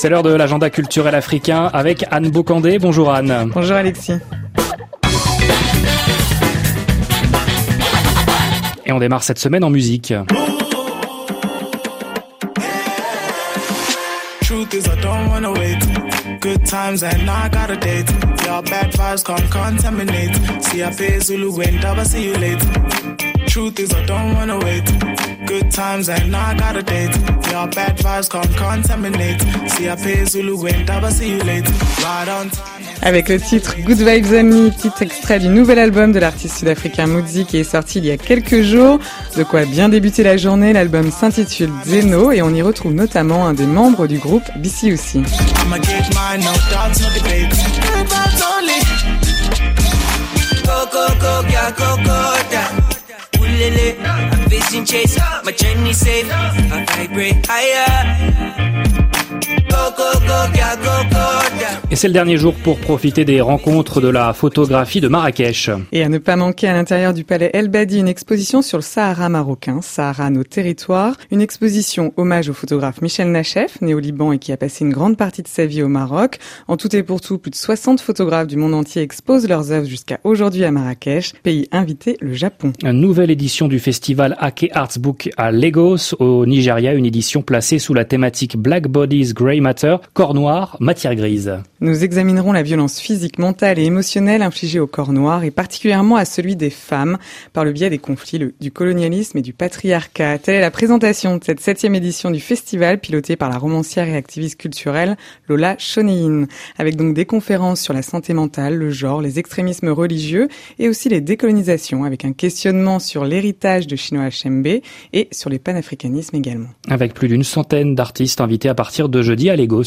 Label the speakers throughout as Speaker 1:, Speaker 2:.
Speaker 1: C'est l'heure de l'agenda culturel africain avec Anne Bocandé. Bonjour Anne.
Speaker 2: Bonjour Alexis.
Speaker 1: Et on démarre cette semaine en musique. Truth is I don't wanna wait. Good times and now I got a date. Your bad vibes can't contaminate. See I pay Zulu when double see you late. Truth is I don't wanna wait. Good times and now I got a date. Your bad vibes can't contaminate. See I pay Zulu when double see you late. Right on time.
Speaker 2: Avec le titre Good Vibes Only, titre extrait du nouvel album de l'artiste sud-africain Moodzi qui est sorti il y a quelques jours. De quoi bien débuter la journée, l'album s'intitule Zeno et on y retrouve notamment un des membres du groupe chase. My journey safe. I vibrate higher.
Speaker 1: Et c'est le dernier jour pour profiter des rencontres de la photographie de Marrakech.
Speaker 2: Et à ne pas manquer à l'intérieur du palais El Badi une exposition sur le Sahara marocain, Sahara nos territoires, une exposition hommage au photographe Michel Nachef, né au Liban et qui a passé une grande partie de sa vie au Maroc. En tout et pour tout, plus de 60 photographes du monde entier exposent leurs œuvres jusqu'à aujourd'hui à Marrakech, pays invité le Japon.
Speaker 1: Une nouvelle édition du festival Ake Arts Book à Lagos au Nigeria, une édition placée sous la thématique Black Bodies Grey Matter, corps noir, matière grise.
Speaker 2: Nous examinerons la violence physique, mentale et émotionnelle infligée au corps noir et particulièrement à celui des femmes par le biais des conflits du colonialisme et du patriarcat. Telle est la présentation de cette septième édition du festival pilotée par la romancière et activiste culturelle Lola Shonein, avec donc des conférences sur la santé mentale, le genre, les extrémismes religieux et aussi les décolonisations avec un questionnement sur l'héritage de Chinois HMB et sur les panafricanismes également.
Speaker 1: Avec plus d'une centaine d'artistes invités à partir de jeudi à Lagos.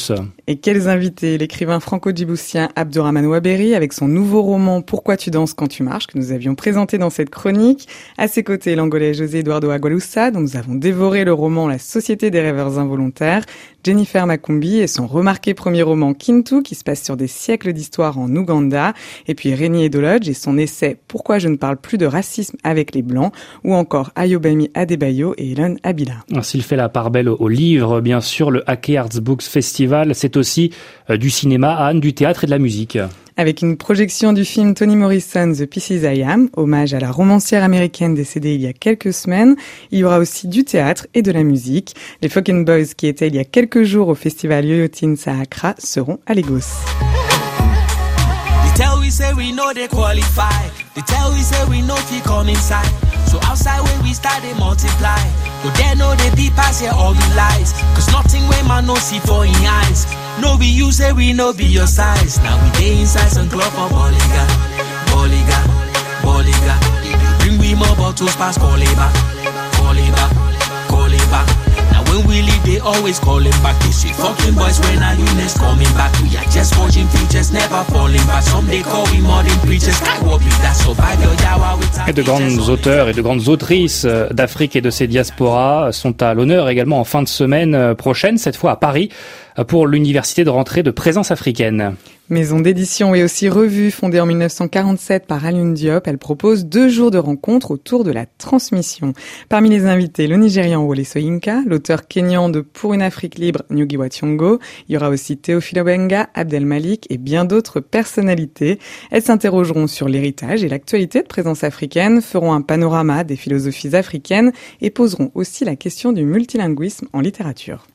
Speaker 2: Et quels invités? L'écrivain franco-djiboutien Abdurrahman Ouaberi avec son nouveau roman Pourquoi tu danses quand tu marches que nous avions présenté dans cette chronique. À ses côtés, l'angolais José Eduardo Agualusa dont nous avons dévoré le roman La Société des rêveurs involontaires. Jennifer Makumbi et son remarqué premier roman Kintu qui se passe sur des siècles d'histoire en Ouganda. Et puis Rémi Edolodge et son essai Pourquoi je ne parle plus de racisme avec les Blancs. Ou encore Ayobami Adebayo et Elon Abila.
Speaker 1: S'il fait la part belle au livre, bien sûr, le Hake Arts Books Festival, c'est aussi euh, du cinéma, Anne, du théâtre et de la musique
Speaker 2: avec une projection du film Toni Morrison The Pieces I Am, hommage à la romancière américaine décédée il y a quelques semaines. Il y aura aussi du théâtre et de la musique. Les Fucking Boys qui étaient il y a quelques jours au festival Yoyotin Sahakra seront à Lagos. So outside when we start they multiply. But there know they be pass here all the lies. Cause nothing when man no see for in eyes. No be you say we no be your size. Now we day inside some club for Bolliga. Bolliga, Bolliga. Bring we more bottles past Coliba. Coliba, Coliba. When we leave, they always calling back. They say, fucking boys, when are you next coming back? We are just forging futures, never falling back. Some they call we modern preachers. What be that
Speaker 1: de grandes auteurs et de grandes autrices euh, d'Afrique et de ses diasporas sont à l'honneur également en fin de semaine euh, prochaine, cette fois à Paris, euh, pour l'université de rentrée de présence africaine.
Speaker 2: Maison d'édition et aussi revue fondée en 1947 par Alioune Diop, elle propose deux jours de rencontres autour de la transmission. Parmi les invités, le Nigérian Wole Soyinka, l'auteur kényan de Pour une Afrique libre, Nyugi Wationgo. Il y aura aussi Théophile Obenga, Abdel Malik et bien d'autres personnalités. Elles s'interrogeront sur l'héritage et l'actualité de présence africaine, feront un panorama des philosophies africaines et poseront aussi la question du multilinguisme en littérature.